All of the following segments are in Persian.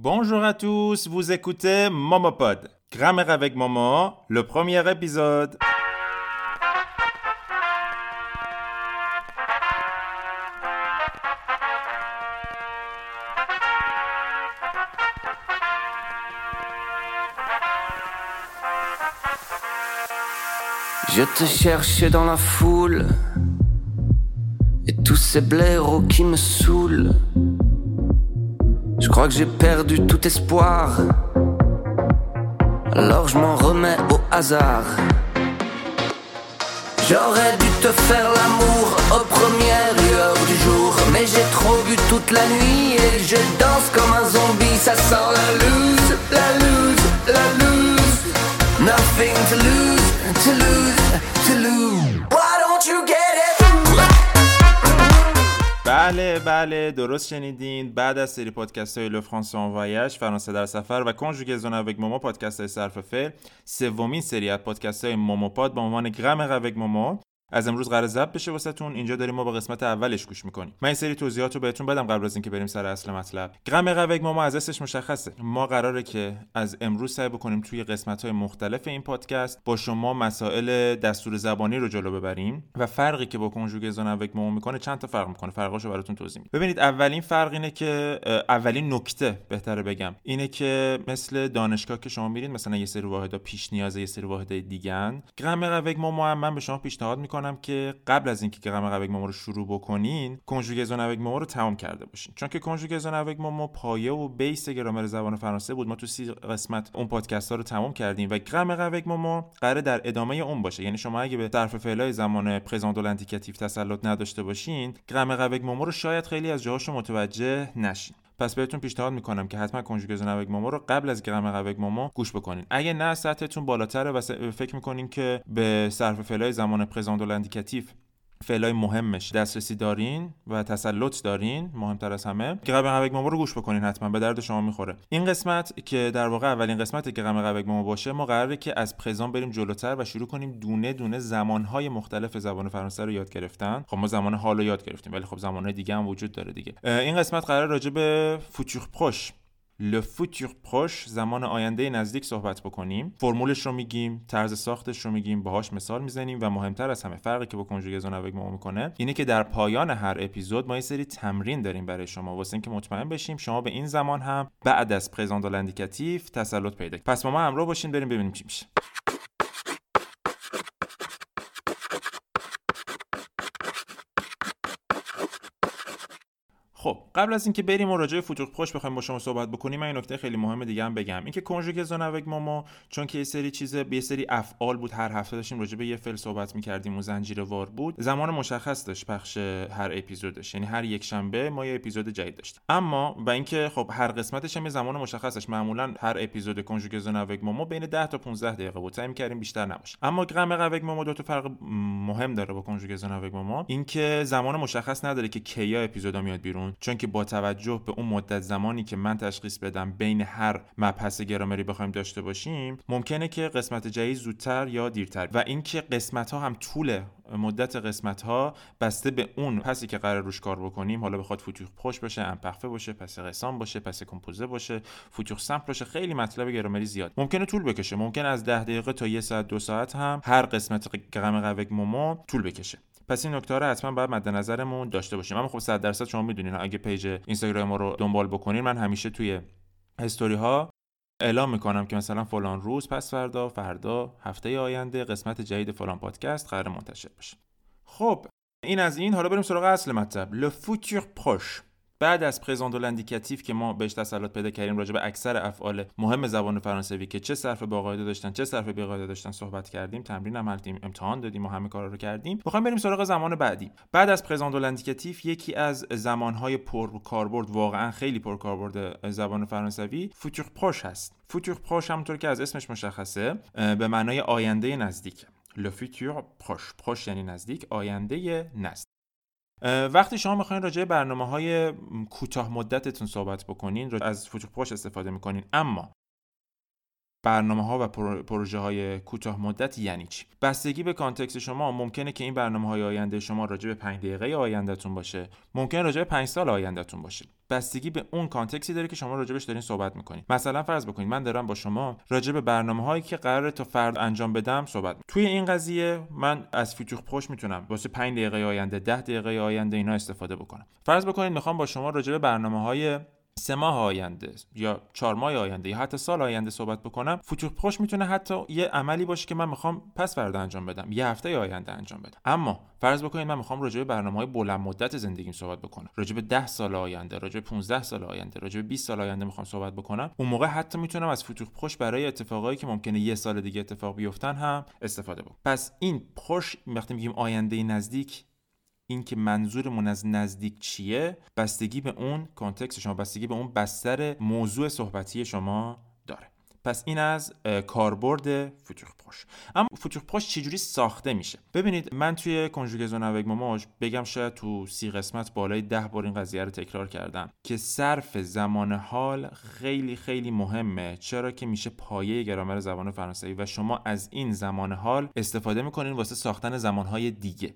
Bonjour à tous, vous écoutez Momopod. Grammaire avec Momo, le premier épisode. Je te cherchais dans la foule et tous ces blaireaux qui me saoulent. Je crois que j'ai perdu tout espoir. Alors je m'en remets au hasard. J'aurais dû te faire l'amour aux premières lueurs du jour. Mais j'ai trop bu toute la nuit et je danse comme un zombie. Ça sent la loose, la loose, la loose. Nothing to lose, to lose, to lose. بله بله درست شنیدین. بعد از سری پادکست های لفرانس آن وایش فرانسه در سفر و کنجوگزون اوک مومو پادکست های صرف فعل. سومین سری از پادکست های مومو پاد با عنوان گرم اوک مومو. از امروز قرار ضبط بشه واسهتون. اینجا داریم ما با قسمت اولش گوش می‌کنیم. من این سری توضیحات رو بهتون بدم قبل از اینکه بریم سر اصل مطلب. گرم قوگ ما از اسمش مشخصه. ما قراره که از امروز سعی بکنیم توی قسمت های مختلف این پادکست با شما مسائل دستور زبانی رو جلو ببریم و فرقی که با کنجوگزون اوک ما می‌کنه چند تا فرق می‌کنه. فرقاشو براتون توضیح میدم. ببینید اولین فرق اینه که اولین نکته بهتره بگم اینه که مثل دانشگاه که شما میرین مثلا یه سری واحدا پیش نیازه یه سری واحدای دیگن Grammaire avec Momo من به شما پیشنهاد می‌کنم که قبل از اینکه گرامر Momo رو شروع بکنین Conjugaison avec رو تمام کرده باشین. چون که Conjugaison avec Momo پایه و بیس گرامر زبان فرانسه بود. ما تو سی قسمت اون پادکست ها رو تمام کردیم و Grammaire avec Momo قرار در ادامه اون باشه. یعنی شما اگه به صرف فعلای زمان présent de l'indicatif تسلط نداشته باشین گرامر Momo رو شاید خیلی از جاهاشو متوجه نشین. پس بهتون پیشنهاد می‌کنم که حتما Conjugaison avec Momo رو قبل از Grammaire avec Momo گوش بکنین. اگه نه سطحتون بالاتره و فکر می‌کنین که به صرف فعلای زمان پرزنت و فعلای مهمش دسترسی دارین و تسلط دارین مهمتر از همه گرامر اوگ مومو رو گوش بکنین حتما به درد شما می‌خوره. این قسمت که در واقع اولین قسمت گرامر اوگ مومو باشه ما قراره که از پرزان بریم جلوتر و شروع کنیم دونه دونه زمانهای مختلف زبان فرانسه رو یاد گرفتن. خب ما زمان حال رو یاد گرفتیم ولی خب زمانهای دیگه هم وجود داره دیگه. این قسمت قرار راجع به فوتور پروش futur proche زمان آینده نزدیک صحبت بکنیم. فرمولش رو میگیم طرز ساختش رو میگیم باهاش مثال می‌زنیم و مهمتر از همه فرقی که با کنجوگزون اوگ ما می‌کنه اینه که در پایان هر اپیزود ما یه سری تمرین داریم برای شما. واسه اینکه مطمئن بشیم شما به این زمان هم بعد از پرزنت و اندیکاتیو تسلط پیدا پس با ما همراه باشین بریم ببینیم چی میشه. خب قبل از اینکه بریم و راجع فوتور پروش بخوایم با شما صحبت بکنیم من این نکته خیلی مهم دیگه هم بگم. اینکه کنجوگزون اوگ مومو چون که یه سری چیز یه سری افعال بود هر هفته داشتیم راجع به یه فعل صحبت می‌کردیم و زنجیره وار بود. زمان مشخص داشت پخش هر اپیزودش یعنی هر یک شنبه ما یه اپیزود جدید داشتیم. اما با اینکه خب هر قسمتش هم یه زمان مشخصش معمولا هر اپیزود کنجوگزون اوگ مومو بین 10 تا 15 دقیقه بود. سعی کردیم بیشتر نباشه. اما گرامر اوگ مومو دو تا فرق مهم داره با کنجوگزون اوگ مومو اینکه زمان مشخص نداره که کیا اپیزودا میاد بیرون. چون که با توجه به اون مدت زمانی که من تشخیص بدم بین هر مبحث گرامری بخوایم داشته باشیم ممکنه که قسمت جدید زودتر یا دیرتر. و اینکه قسمت ها هم طول مدت قسمت ها بسته به اون پسی که قرار روش کار بکنیم حالا بخواد futur proche باشه imparfait باشه passé récent باشه passé composé باشه futur simple باشه خیلی مطلب گرامری زیاد. ممکنه طول بکشه. ممکن از ده دقیقه تا یه ساعت دو ساعت هم هر قسمت Grammaire avec Momo طول بکشه. پس این نکته رو حتما باید مد نظرمون داشته باشیم. اما خب 100 درصد شما می‌دونین. اگه پیج اینستاگرام ما رو دنبال بکنین من همیشه توی استوری ها اعلام می‌کنم که مثلا فلان روز پس فردا فردا هفته آینده قسمت جدید فلان پادکست قرار منتشر بشه. خب این از این. حالا بریم سراغ اصل مطلب. Le futur proche. بعد از présent de l'indicatif که ما بهش تسلط پیدا کردیم راجع به اکثر افعال مهم زبان فرانسوی که چه صرف با قاعده داشتن چه صرف بی قاعده داشتن صحبت کردیم تمرین کردیم امتحان دادیم و همه کارا رو کردیم. می‌خوایم بریم سراغ زمان بعدی. بعد از présent de l'indicatif یکی از زمانهای پر کاربرد واقعا خیلی پر کاربرد زبان فرانسوی futur proche هست. futur proche همونطور که از اسمش مشخصه به معنای آینده نزدیک. Le futur proche. proche یعنی نزدیک آینده نزدیک. وقتی شما می‌خواین راجع برنامه های کوتاه مدتتون صحبت بکنین از futur proche استفاده می‌کنین. اما برنامه ها و پروژه های کوتاه مدت یعنی چی؟ بستگی به contexte شما ممکنه که این برنامه های آینده شما راجع به 5 دقیقه آیندهتون باشه. ممکن راجع به 5 سال آیندهتون باشه. بستگی به اون contexte ی داره که شما راجبش دارین صحبت می‌کنید مثلا فرض بکنید من دارم با شما راجع به برنامه هایی که قرار تا فردا انجام بدم صحبت می. توی این قضیه من از futur proche می‌تونم. واسه 5 دقیقه آینده 10 دقیقه آینده اینا استفاده بکنم. فرض بکنید می‌خوام با شما راجع به برنامه های سه ماه آینده یا چهار ماه آینده یا حتی سال آینده صحبت بکنم فوتور پروش می‌تونه حتی یه عملی باشه که من می‌خوام پس فردا انجام بدم یه هفته آینده انجام بدم. اما فرض بکنید من می‌خوام راجع به برنامه های بلند مدت زندگیم صحبت بکنم. راجع به 10 سال آینده راجع به 15 سال آینده راجع به 20 سال آینده می‌خوام صحبت بکنم. اون موقع حتی می‌تونم از فوتور پروش برای اتفاقایی که ممکنه یه سال دیگه اتفاق بیفتن هم استفاده بکنم. پس این پروش وقتی میگیم آینده نزدیک اینکه منظورمون از نزدیک چیه بستگی به اون contexte شما بستگی به اون بستر موضوع صحبتی شما داره. پس این از کاربرد proche اما futur proche چجوری ساخته میشه؟ ببینید من توی Conjugaison avec Momo اگه بگم شاید تو سی قسمت بالای ده بار این قضیه رو تکرار کردم که صرف زمان حال خیلی خیلی مهمه. چرا که میشه پایه گرامر زبان فرانسوی و شما از این زمان حال استفاده می‌کنین واسه ساختن زمانهای دیگه.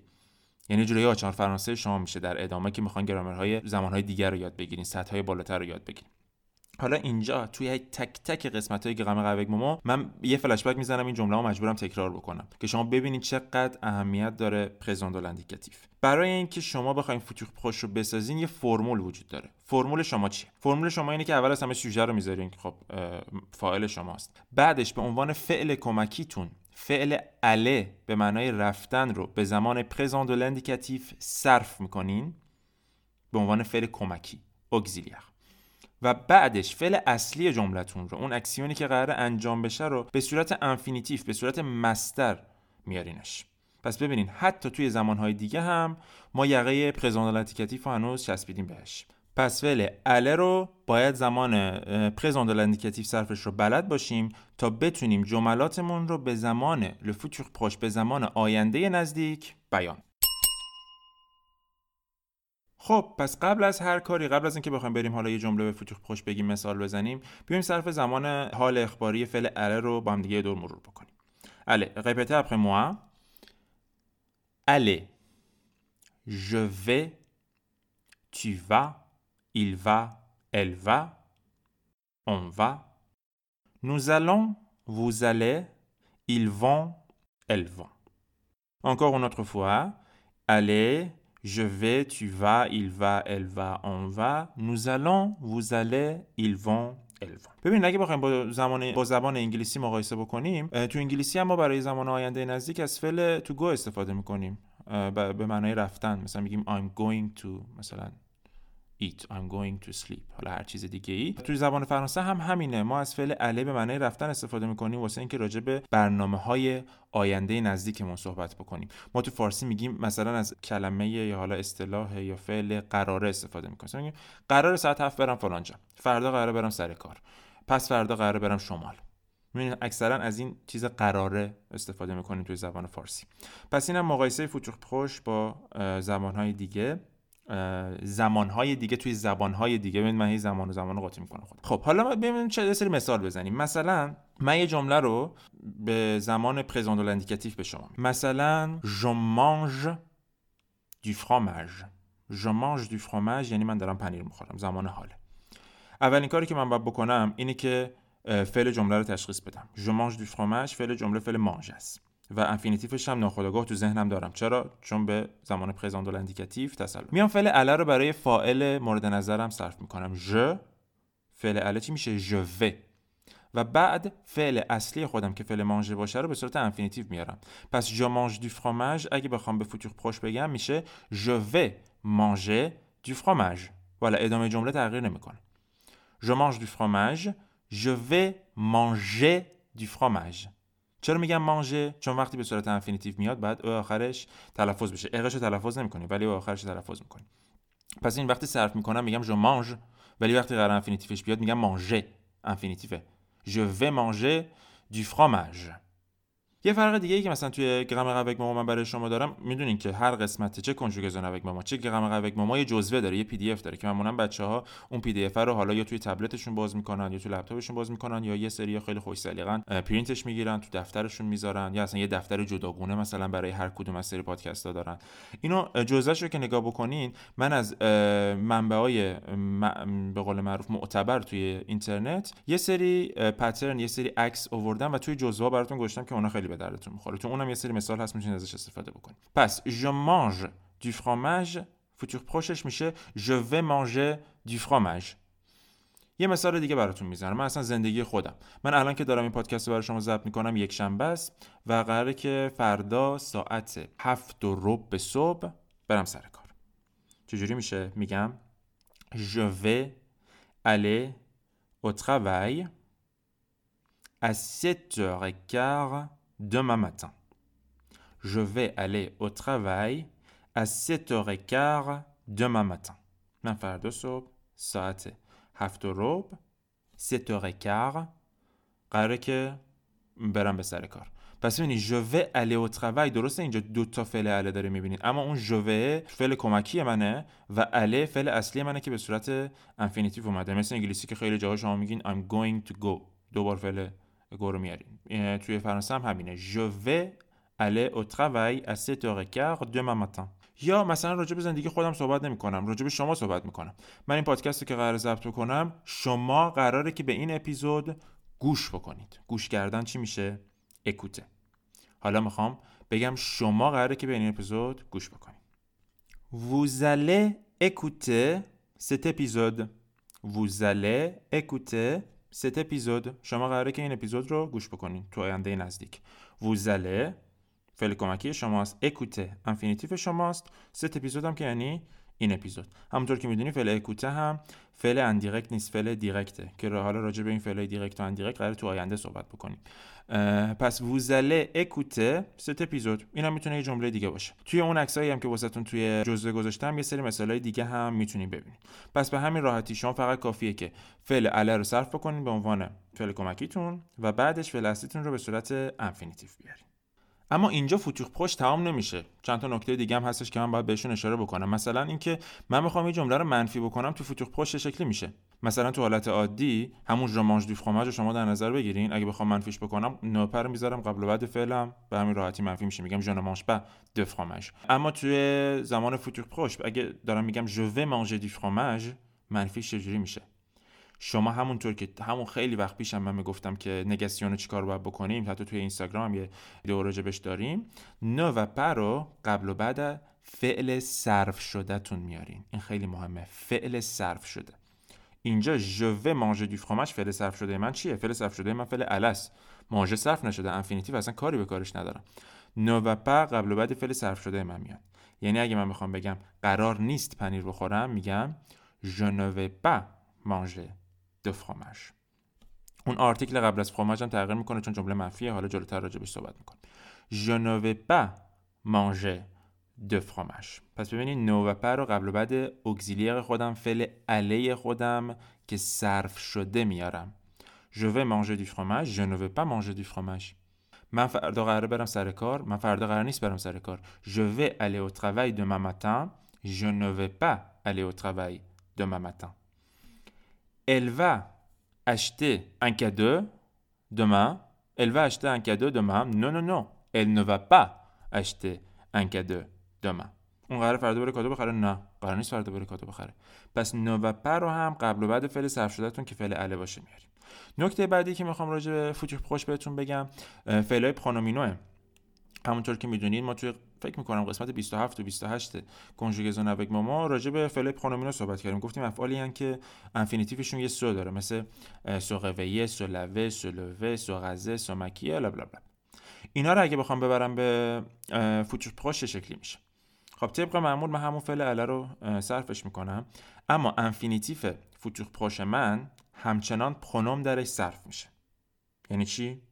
یعنی جوری آچار فرانسه شما میشه در ادامه که می‌خوان گرامرهای زمانهای دیگر رو یاد بگیرین سطحهای بالاتر رو یاد بگیرین. حالا اینجا توی تک تک قسمت های Grammaire avec Momo من یه فلش بک می‌زنم این جمله ها مجبورم تکرار بکنم که شما ببینید چقدر اهمیت داره présent de l'indicatif برای اینکه شما بخواید futur proche رو بسازین یه فرمول وجود داره. فرمول شما چیه؟ فرمول شما اینه که اول از همه سوژه رو می‌ذارین خب فاعل شماست. بعدش به عنوان فعل کمکیتون فعل aller به معنای رفتن رو به زمان présent de l'indicatif صرف می‌کنین به عنوان فعل کمکی auxiliaire و بعدش فعل اصلی جملتون رو اون اکسیونی که قرار انجام بشه رو به صورت infinitif به صورت مصدر میارینش. پس ببینین حتی توی زمانهای دیگه هم ما یقه présent de l'indicatif رو هنوز چسبیدیم بهش. پس فعل aller رو باید زمان présent de l'indicatif صرفش رو بلد باشیم تا بتونیم جملاتمون رو به زمان le futur proche به زمان آینده نزدیک بیان. خب پس قبل از هر کاری قبل از اینکه بخوایم بریم حالا یه جمله به فوتور پروش بگیم مثال بزنیم بیایم صرف زمان حال اخباری فعل اله رو با هم دیگه دور مرور بکنیم. اله répétez après moi. allez je vais tu vas. Il va, elle va, on va. Nous allons, vous allez, ils vont, elles vont. Encore une autre fois. Allez, je vais, tu vas, il va, elle va, on va. Nous allons, vous allez, ils vont. ببینید اگه بخوایم با زمان با زبان انگلیسی مقایسه بکنیم تو انگلیسی هم ما برای زمان آینده نزدیک از فعل تو گو استفاده می‌کنیم به معنای رفتن مثلا میگیم I'm going to مثلا eat I'm going to sleep. حالا هر چیز دیگه ای. توی زبان فرانسه هم همینه. ما از فعل اله به معنای رفتن استفاده می‌کنیم واسه اینکه راجع به برنامه های آینده نزدیکمون صحبت بکنیم. ما تو فارسی میگیم مثلا از کلمه یا حالا اصطلاح یا فعل قراره استفاده می‌کنیم. میگیم قرار ساعت هفت برم فلانجا فردا قراره برم سر کار. پس فردا قراره برم شمال. می‌بینید اکثرا از این چیز قراره استفاده می‌کنیم توی زبان فارسی. پس اینم مقایسه فوتور پروش با زبانهای دیگه. زمانهای دیگه توی زبانهای دیگه. ببین من هی زمان و زمان رو قاطی می‌کنم خود خب حالا ببینیم چه سری مثال بزنیم. مثلا من یه جمله رو به زمان présent de l'indicatif به شما مثلا je mange du fromage je mange du fromage یعنی من دارم پنیر می‌خورم. زمان حاله اولین کاری که من باید بکنم اینه که فعل جمله رو تشخیص بدم. Je mange du fromage فعل جمله فعل manger است. و infinitif ش هم ناخودآگاه تو ذهنم دارم. چرا؟ چون به زمان présent de l'indicatif تسلط. میام فعل aller رو برای فاعل مورد نظرم صرف می‌کنم. Je. فعل aller چی میشه؟ ژ و. بعد فعل اصلی خودم که فعل manger باشه رو به صورت infinitif میارم. پس je mange du fromage اگه بخوام به futur proche بگم میشه je vais manger du fromage voilà ادامه جمله تغییر نمی‌کنه. Je mange du fromage, je vais manger du fromage چرا میگم manger؟ چون وقتی به صورت infinitif میاد بعد é آخرش تلفظ بشه. اقش تلفظ نمی‌کنی ولی é آخرش تلفظ می‌کنی. پس این وقتی صرف می‌کنم میگم je mange ولی وقتی قرار infinitif ش بیاد میگم manger، infinitif ه je vais manger du fromage. یه فرق دیگه ای که مثلا توی Grammaire avec Momo من برای شما دارم می‌دونین که هر قسمت چه Conjugaison avec Momo چه Grammaire avec Momo یه جزوه داره یه پی دی اف داره که معمولا بچه ها اون پی دی اف رو حالا یا توی تبلتشون باز می‌کنن یا توی لپتاپشون باز می‌کنن یا یه سری خیلی خوش سلیقن پرینتش می‌گیرن تو دفترشون می‌ذارن یا اصلا یه دفتر جداگونه مثلا برای هر کدوم از سری پادکست ها دارن. اینو جزوهش رو که نگاه بکنین من از منبع های به قول معروف معتبر توی اینترنت یه سری پترن یه سری عکس آوردم و توی جزوه براتون گذاشتم که اونا خیلی به دردتون می‌خوره. تو اونم یه سری مثال هست می‌تونید ازش استفاده بکنید. پس je mange du fromage فوتور پروشش میشه je vais manger du fromage. یه مثال دیگه براتون می‌زنم من اصلا زندگی خودم. من الان که دارم این پادکست رو برای شما ضبط می‌کنم یک شنبه است و قراره که فردا ساعت هفت و رب به صبح برم سر کار. چجوری میشه؟ میگم je vais aller au travail à 7h15 demain matin. Je vais aller au travail à 7h15 demain matin. من فردا صبح ساعت هفت و ربع 7h15 قراره که برم به سر کار پس ببینید ژوه الی او travail درسته اینجا دو تا فعل اله داره می‌بینید اما اون ژوه فعل کمکی منه و اله فعل اصلی منه که به صورت انفینیتیو اومده مثل انگلیسی که خیلی جاها شما میگین I'm going to go. دوبار فعل گو رو میارین توی فرانسه هم همینه. ژوه الی او à 7h15 demain matin. یا مثلا راجع به زندگی خودم صحبت نمی کنم راجع به شما صحبت می‌کنم. من این پادکست رو که قرار ضبط کنم شما قراره که به این اپیزود گوش بکنید. گوش کردن چی میشه؟ écouter حالا می‌خوام بگم شما قراره که به این اپیزود گوش بکنید. Vous allez écouter cet épisode. Vous allez écouter cet épisode شما قراره که این اپیزود رو گوش بکنید تو آینده نزدیک. allez فعل کمکی شماست. écouter infinitif شماست. cet épisode هم که یعنی این اپیزود. همونطور که می‌دونی فعل écouter هم فعل indirect نیست فعل direct ه که حالا راجع به این فعل direct و indirect قرار تو آینده صحبت بکنیم. پس vous allez écouter cet épisode. این هم می‌تونه یه جمله دیگه باشه. توی اون عکسایی هم که واسهتون توی جزوه گذاشتم یه سری مثالای دیگه هم می‌تونید ببینید پس به همین راحتی شما فقط کافیه که فعل aller رو صرف بکنید به عنوان فعل کمکیتون و بعدش فعل اصلیتون رو به صورت infinitif بیارید اما اینجا futur proche تمام نمیشه. چند تا نکته دیگه هم هستش که من باید بهشون اشاره بکنم. مثلا اینکه من می‌خوام یه جمله رو منفی بکنم تو فتوخ پشت شکلی میشه؟ مثلا تو حالت عادی همون ژمانج دو فرماژ رو شما در نظر بگیرین. اگه بخوام منفیش بکنم نوپر می‌ذارم قبل و بعد فعلم. به همین راحتی منفی میشه. میگم ژن مانژ با دو فرماژ اما توی زمان فتوخ پشت اگه دارم میگم جو و مانژ دو فرماژ منفیش چجوری میشه؟ شما همونطور که همون خیلی وقت پیشم من می‌گفتم که نگاسیون رو چیکار باید بکنیم حتی توی اینستاگرام یه ویدیو راجبش داریم. ne و pas رو قبل و بعد فعل صرف شده تون میارین. این خیلی مهمه. فعل صرف شده. اینجا je vais manger du fromage فعل صرف شده من چیه؟ فعل صرف شده من فعل الس مانژ صرف نشده infinitif اصلا کاری به کارش ندارم. ne و pas قبل و بعد فعل صرف شده من میاد. یعنی اگه من می‌خوام بگم قرار نیست پنیر بخورم میگم je ne vais pas manger de fromage اون article قبل از fromage هم تغییر می‌کنه چون جمله منفیه. حالا جلوتر راجبش صحبت می‌کنیم. Je ne vais pas manger de fromage. پس ببینید نو و رو قبل و بعد اگزیلیر خودم فعل علیه خودم که صرف شده میارم. Je vais manger du fromage. Je ne vais pas manger du fromage. من فردا قراره برم سر کار. من فردا قرار نیست برم سر کار. Je vais aller au travail demain matin. Je ne vais pas aller au travail demain matin. Elle va acheter un cadeau demain. Elle va acheter un cadeau demain. Non, non, non. Elle ne va pas acheter un cadeau demain. اون قرار فردا بره کادو بخره نه قرار نیست فردا بره کادو بخره پس نو و پر رو هم قبل و بعد فعل صرف شدهتون که فعل اله باشه میاریم نکته بعدی که می‌خوام راجع به فوتور خوش بهتون بگم فعلای پرونومینوه همونطور که می‌دونید ما توی فکر می‌کنم قسمت 27 و 28 کنجوگزون اوک ما راجع به فعل پرونومینو صحبت کردیم. گفتیم افعالی هن که infinitif شون یه se داره مثل se réveiller se lever se laver se raser se maquiller bla bla bla. اینا رو اگه بخوام ببرم به futur proche چه شکلی میشه؟ خب طبق معمول من همون فعل aller رو صرفش می‌کنم. اما infinitif futur proche من همچنان pronom درش صرف میشه. یعنی چی؟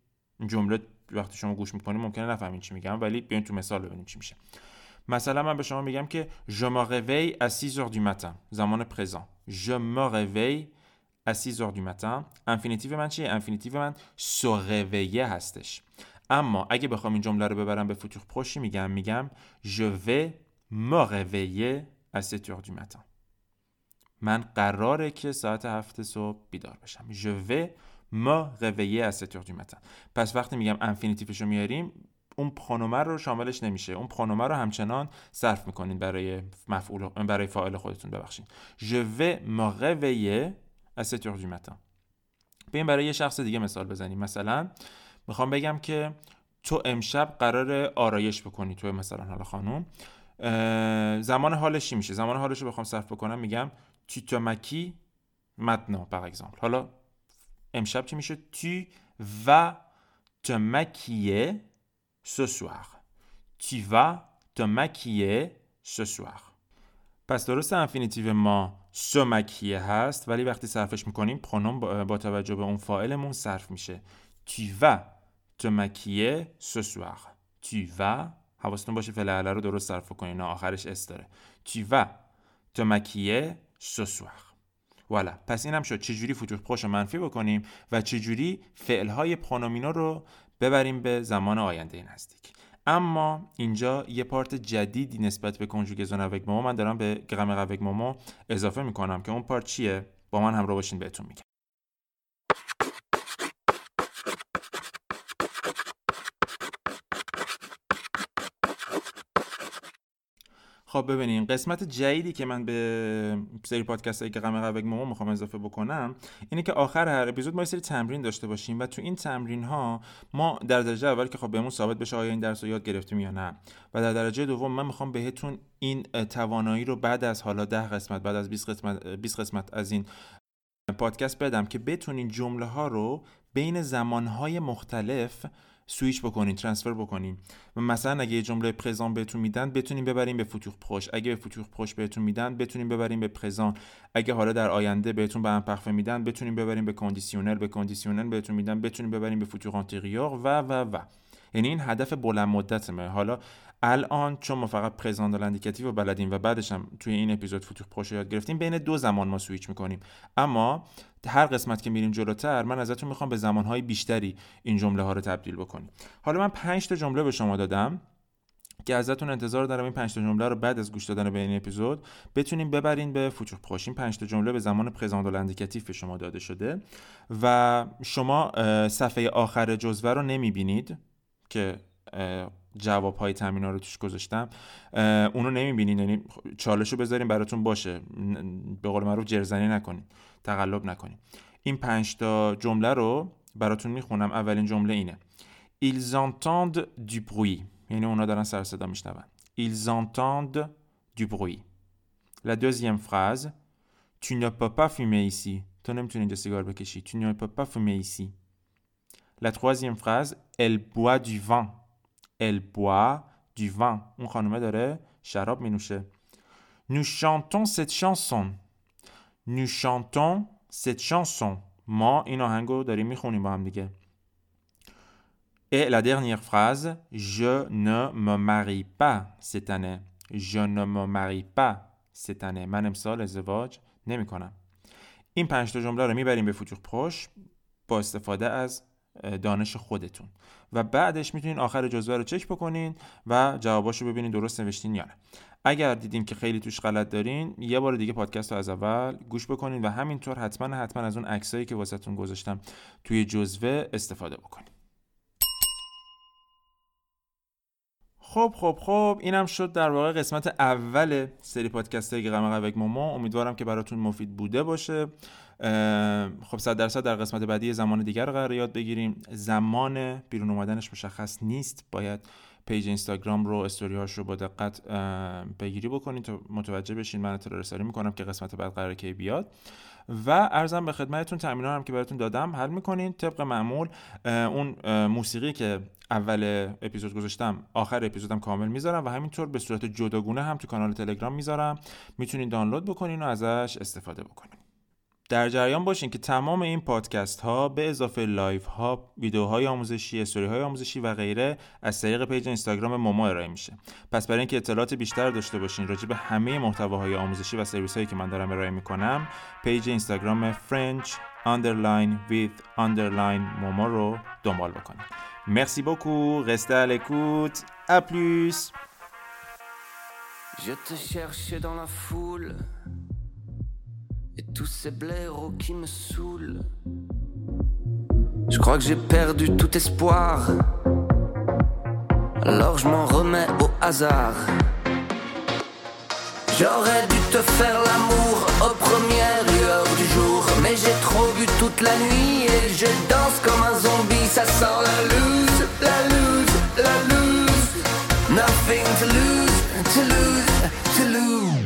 جمله وقتی شما گوش می‌کنید ممکنه نفهمین چی میگم ولی بیاین تو مثال ببینیم چی میشه. مثلا من به شما میگم که je me réveille à 6 heures du matin زمان présent je me réveille à 6 heures du matin infinitif من چیه؟ infinitif من réveiller هستش. اما اگه بخوام این جمله رو ببرم به futur proche میگم میگم je vais me réveiller à 7 heures du matin من قراره که ساعت هفت صبح بیدار بشم. Je vais réveiller à 7 heures du matin پس وقتی میگم infinitif ش رو میاریم اون pronom ه رو شاملش نمیشه. اون pronom ه رو همچنان صرف می‌کنین برای مفعول برای فاعل خودتون. ببخشید. Je vais me réveiller à 7 heures du matin. بیایم برای یه شخص دیگه مثال بزنیم. مثلا می‌خوام بگم که تو امشب قرار آرایش بکنی تو مثلا حالا خانم. زمان حالش چی میشه؟ زمان حالش رو بخوام صرف بکنم. میگم tu te maquilles maintenant par حالا امشب چی میشه؟ Ce soir. Tu vas te maquiller ce soir. پس درست infinitif ما se maquiller هست ولی وقتی صرفش می‌کنیم pronom با توجه به اون فاعلمون صرف میشه. Te maquiller ce soir. Tu vas حواستون باشه فعل رو درست صرف کنین آخرش s داره. Te maquiller ce soir. Voilà. پس اینم شد چجوری futur proche منفی بکنیم و چجوری فعلهای پرونومینا رو ببریم به زمان آینده نزدیک. اما اینجا یه پارت جدیدی نسبت به کنجوگزون اوک مومو من دارم به گرامر اوک مومو اضافه می‌کنم که اون پارت چیه؟ با من همراه باشین بهتون میگم. خب ببینیم قسمت جدیدی که من به سری پادکست هایی که غم قوک مومو می‌خوام اضافه بکنم اینه که آخر هر اپیزود ما سری تمرین داشته باشیم و تو این تمرین ها ما در درجه اول که خب بهمون ثابت بشه آیا این درس رو یاد گرفتیم یا نه. و در درجه دوم من می‌خوام بهتون این توانایی رو بعد از حالا ده قسمت بعد از 20 قسمت 20 قسمت از این پادکست بدم که بتونین جمله ها رو بین زمان های مختلف سویچ بکنین ترانسفر بکنین. و مثلا اگه یه جمله پرزان بهتون میدن بتونین ببرین به فتوح پروش اگه به فتوح پروش بهتون میدن بتونین ببرین به پرزان. اگه حالا در آینده بهتون imparfait میدن بتونین ببرین به conditionnel به conditionnel بهتون میدن بتونین ببرین به futur antérieur و و و. یعنی این هدف بلند مدتمه حالا الان چون ما فقط présent indicatif رو بلدیم و بعدش هم توی این اپیزود futur proche یاد گرفتیم بین دو زمان ما سویچ می‌کنیم. اما هر قسمت که میریم جلوتر من ازتون می‌خوام به زمانهای بیشتری این جمله ها رو تبدیل بکنیم. حالا من 5 تا جمله به شما دادم که ازتون انتظار دارم این 5 تا جمله رو بعد از گوش دادن به این اپیزود بتونیم ببرین به فتوح پروش این 5 تا جمله به زمان پرزنت اندیکاتیو به شما داده شده و شما صفحه آخر جزوه رو نمی‌بینید که جواب های تمرین رو توش گذاشتم. اونو نمی‌بینین یعنی چالش رو بذارین براتون باشه. به قول معروف جرزنی نکنین تقلب نکنین. این پنج تا جمله رو براتون می‌خونم. اولین جمله اینه. Ils entendent du bruit. یعنی اونا دارن سر صدا میشنون. Ils entendent du bruit. La deuxième phrase. Tu ne peux pas fumer ici. تو نمی‌تونی اینجا سیگار بکشی. Tu ne peux pas fumer ici. La troisième phrase. Elle boit du vin. Elle boit du vin. اون خانومه داره شراب می نوشه. Nous chantons cette chanson. Nous chantons cette chanson. ما این آهنگو داریم می‌خونیم با هم دیگه. Et la dernière phrase, je ne me marie pas cette année. Je ne me marie pas cette année. من امسال ازدواج نمی کنم. این پنج تا جمله رو می‌بریم به فتوح پروش با استفاده از دانش خودتون. و بعدش می‌تونین آخر جزوه رو چک بکنین و جواباشو ببینین درست نوشتین یا نه. اگر دیدین که خیلی توش غلط دارین یه بار دیگه پادکست رو از اول گوش بکنین و همینطور حتما حتما از اون عکسایی که واسهتون گذاشتم توی جزوه استفاده بکنین. خب خب خب اینم شد در واقع قسمت اول سری پادکست های مومو. امیدوارم که براتون مفید بوده باشه. خب صد درصد در قسمت بعدی زمان دیگر رو قرار یاد بگیریم. زمان بیرون اومدنش مشخص نیست. باید پیج اینستاگرام رو استوری هاش رو با دقت بگیری بکنید تا متوجه بشین. من اطلاع رسانی می‌کنم که قسمت بعد قرار کی بیاد. و عرضم به خدمتتون تمرین هم که براتون دادم حل می‌کنین. طبق معمول اون موسیقی که اول اپیزود گذاشتم آخر اپیزودم کامل می‌ذارم و همینطور به صورت جداگونه هم تو کانال تلگرام می‌ذارم. می‌تونین دانلود بکنین و ازش استفاده بکنین. در جریان باشین که تمام این پادکست ها به اضافه live ها ویدیوهای آموزشی استوری های آموزشی و غیره از طریق پیج اینستاگرام موما ارائه میشه پس برای اینکه اطلاعات بیشتر داشته باشین راجع به همه محتواهای آموزشی و سرویس هایی که من دارم ارائه می‌کنم پیج اینستاگرام فرنچ underline with underline موما رو دنبال بکنید Merci beaucoup, restez à l'écoute. À. Je te cherchais dans la foule tous ces blaireaux qui me saoulent. Je crois que j'ai perdu tout espoir. Alors je m'en remets au hasard. J'aurais dû te faire l'amour aux premières lueurs du jour. Mais j'ai trop bu toute la nuit et je danse comme un zombie. Ça sent la loose, la loose, la loose. Nothing to lose, to lose, to lose.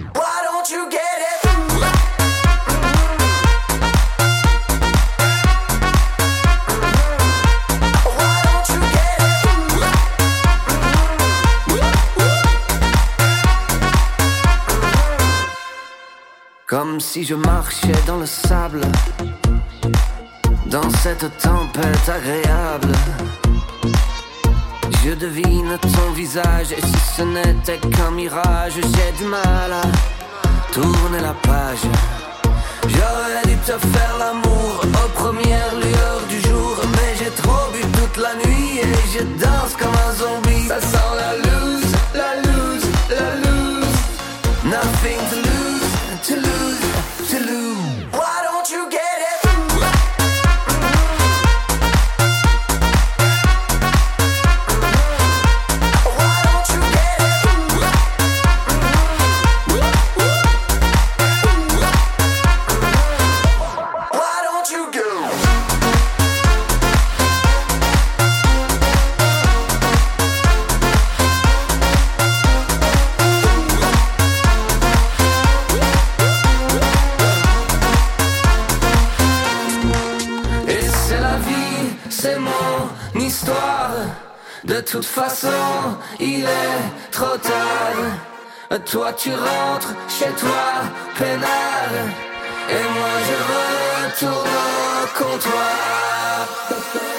Comme si je marchais dans le sable, dans cette tempête agréable. Je devine ton visage, et si ce n'était qu'un mirage, j'ai du mal à tourner la page. J'aurais dû te faire l'amour aux premières lueurs du jour, mais j'ai trop bu toute la nuit et je danse comme un zombie. Ça sent la toute façon, il est trop tard. Toi tu rentres chez toi, peinard. Et moi je retourne au comptoir.